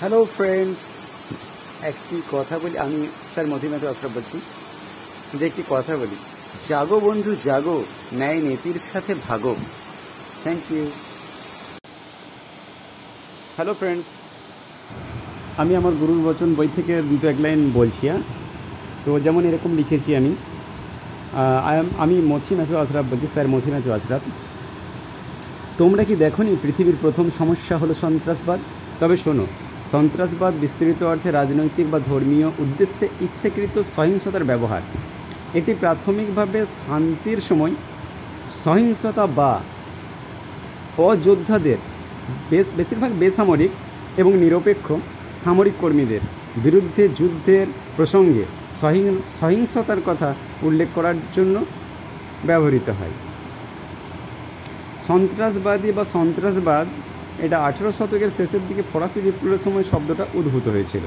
Hello friends একটি কথা বলি, আমি স্যার মতিমাত আশরাফ বলছি। যে একটি কথা বলি, জাগো বন্ধু, জাগো, ন্যায় নীতির সাথে ভাগো। থ্যাংক ইউ হ্যালো ফ্রেন্ডস আমি আমার গুরুর বচন বই থেকে দুটো এক লাইন বলছি হ্যাঁ? তো যেমন এরকম লিখেছি আমি। আমি মথি ম্যাথু আশরাফ বলছি, স্যার মথি ম্যাথু আশরাফ তোমরা কি দেখোনি পৃথিবীর প্রথম সমস্যা হলো সন্ত্রাসবাদ? তবে শোনো সন্ত্রাসবাদ বিস্তৃত অর্থে রাজনৈতিক বা ধর্মীয় উদ্দেশ্যে ইচ্ছাকৃত সহিংসতার ব্যবহার। এটি প্রাথমিকভাবে শান্তির সময় সহিংসতা বা অযোদ্ধাদের, বেশ বেশিরভাগ বেসামরিক এবং নিরপেক্ষ সামরিক কর্মীদের বিরুদ্ধে যুদ্ধের প্রসঙ্গে সহিং সহিংসতার কথা উল্লেখ করার জন্য ব্যবহৃত হয়। সন্ত্রাসবাদী বা সন্ত্রাসবাদ এটা আঠেরো শতকের শেষের দিকে ফরাসি বিপ্লবের সময় শব্দটা উদ্ভূত হয়েছিল।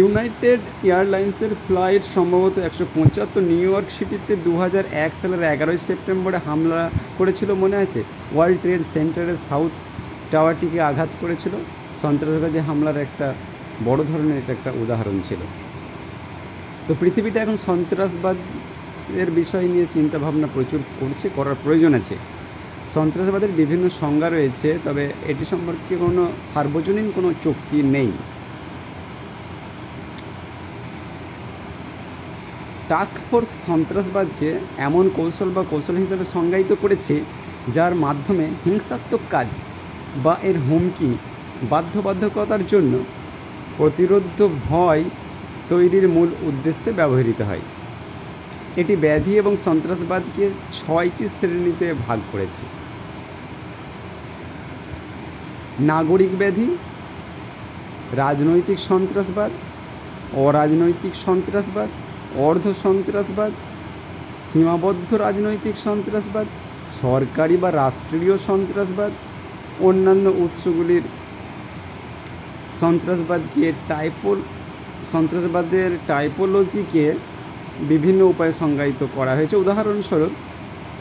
ইউনাইটেড এয়ারলাইন্সের ফ্লাইট সম্ভবত একশো পঁচাত্তর নিউ ইয়র্ক সিটিতে দু হাজার এক সালের এগারোই সেপ্টেম্বরে হামলা করেছিল মনে আছে? ওয়ার্ল্ড ট্রেড সেন্টারের সাউথ টাওয়ারটিকে আঘাত করেছিল। সন্ত্রাসবাদী হামলার একটা বড় ধরনের এটা একটা উদাহরণ ছিল। তো পৃথিবীটা এখন সন্ত্রাসবাদ এর বিষয় নিয়ে চিন্তাভাবনা প্রচুর করছে, করার প্রয়োজন আছে। সন্ত্রাসবাদের বিভিন্ন সংজ্ঞা রয়েছে, তবে এটি সম্পর্কে কোনো সার্বজনীন কোনো চুক্তি নেই। টাস্ক ফোর্স সন্ত্রাসবাদকে এমন কৌশল বা কৌশল হিসেবে সংজ্ঞায়িত করেছে, যার মাধ্যমে হিংসাত্মক কাজ বা এর হুমকি, বাধ্যবাধকতার জন্য প্রতিরোধ ভয় তৈরির মূল উদ্দেশ্যে ব্যবহৃত হয়। এটি ব্যাধি এবং সন্ত্রাসবাদকে ছয়টি শ্রেণীতে ভাগ করেছে। নাগরিক ব্যাধি, রাজনৈতিক সন্ত্রাসবাদ, অরাজনৈতিক সন্ত্রাসবাদ, অর্ধ সন্ত্রাসবাদ, সীমাবদ্ধ রাজনৈতিক সন্ত্রাসবাদ, সরকারি বা রাষ্ট্রীয় সন্ত্রাসবাদ, অন্যান্য উৎসগুলির সন্ত্রাসবাদকে টাইপোল, সন্ত্রাসবাদের টাইপোলজিকে বিভিন্ন উপায়ে সংজ্ঞায়িত করা হয়েছে। উদাহরণস্বরূপ,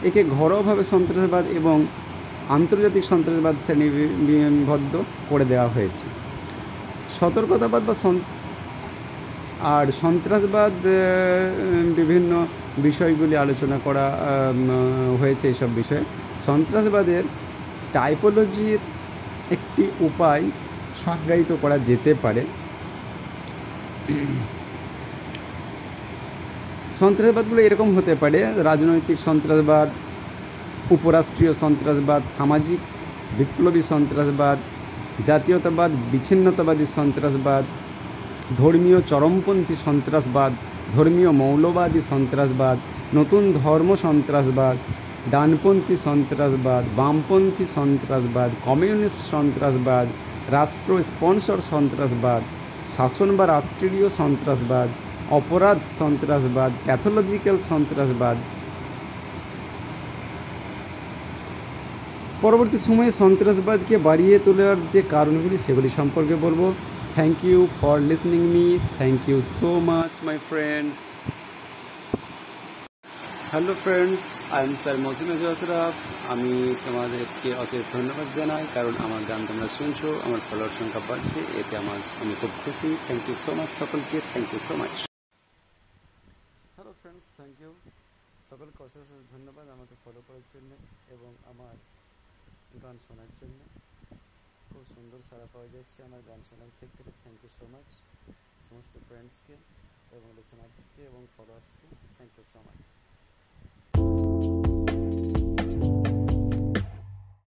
একে ঘরোয়াভাবে সন্ত্রাসবাদ এবং আন্তর্জাতিক সন্ত্রাসবাদ শ্রেণীবদ্ধ করে দেওয়া হয়েছে। সতর্কতাবাদ বা আর সন্ত্রাসবাদ বিভিন্ন বিষয়গুলি আলোচনা করা হয়েছে এইসব বিষয়ে। সন্ত্রাসবাদের টাইপোলজির একটি উপায় সংজ্ঞায়িত করা যেতে পারে। সন্ত্রাসবাদগুলো এরকম হতে পারে, রাজনৈতিক সন্ত্রাসবাদ উপরাষ্ট্রীয় সন্ত্রাসবাদ, সামাজিক বিপ্লবী সন্ত্রাসবাদ, জাতীয়তাবাদ, বিচ্ছিন্নতাবাদী সন্ত্রাসবাদ, ধর্মীয় চরমপন্থী সন্ত্রাসবাদ, ধর্মীয় মৌলবাদী সন্ত্রাসবাদ, নতুন ধর্ম সন্ত্রাসবাদ, ডানপন্থী সন্ত্রাসবাদ, বামপন্থী সন্ত্রাসবাদ, কমিউনিস্ট সন্ত্রাসবাদ, রাষ্ট্র স্পন্সর সন্ত্রাসবাদ, শাসন বা রাষ্ট্রীয় সন্ত্রাসবাদ, অপরাধ সন্ত্রাসবাদ, প্যাথোলজিক্যাল সন্ত্রাসবাদ পরবর্তী সময়ে সন্ত্রাসবাদকে বাড়িয়ে তোলার যে কারণগুলি, সেগুলি সম্পর্কে বলব। Thank you for listening me thank you so much my friends hello friends I am sir মজিমুজ Ashraf আমি তোমাদেরকে অশেষ ধন্যবাদ জানাই, কারণ আমার গান তোমরা শুনছো, আমার ফলোয়ার সংখ্যা বাড়ছে, এতে আমার, আমি খুব খুশি। থ্যাংক ইউ সো মাচ সকলকে thank you so much hello friends thank you সকলকে অশেষ ধন্যবাদ আমাকে ফলো করার জন্য এবং আমার গান শোনার জন্য। খুব সুন্দর সারা পাওয়া যাচ্ছে আমার গান শোনার ক্ষেত্রে। থ্যাংক ইউ সো মাচ সমস্ত ফ্রেন্ডসকে এবং লিসনার্সকে এবং ফলোয়ার্সকে থ্যাংক ইউ সো মাচ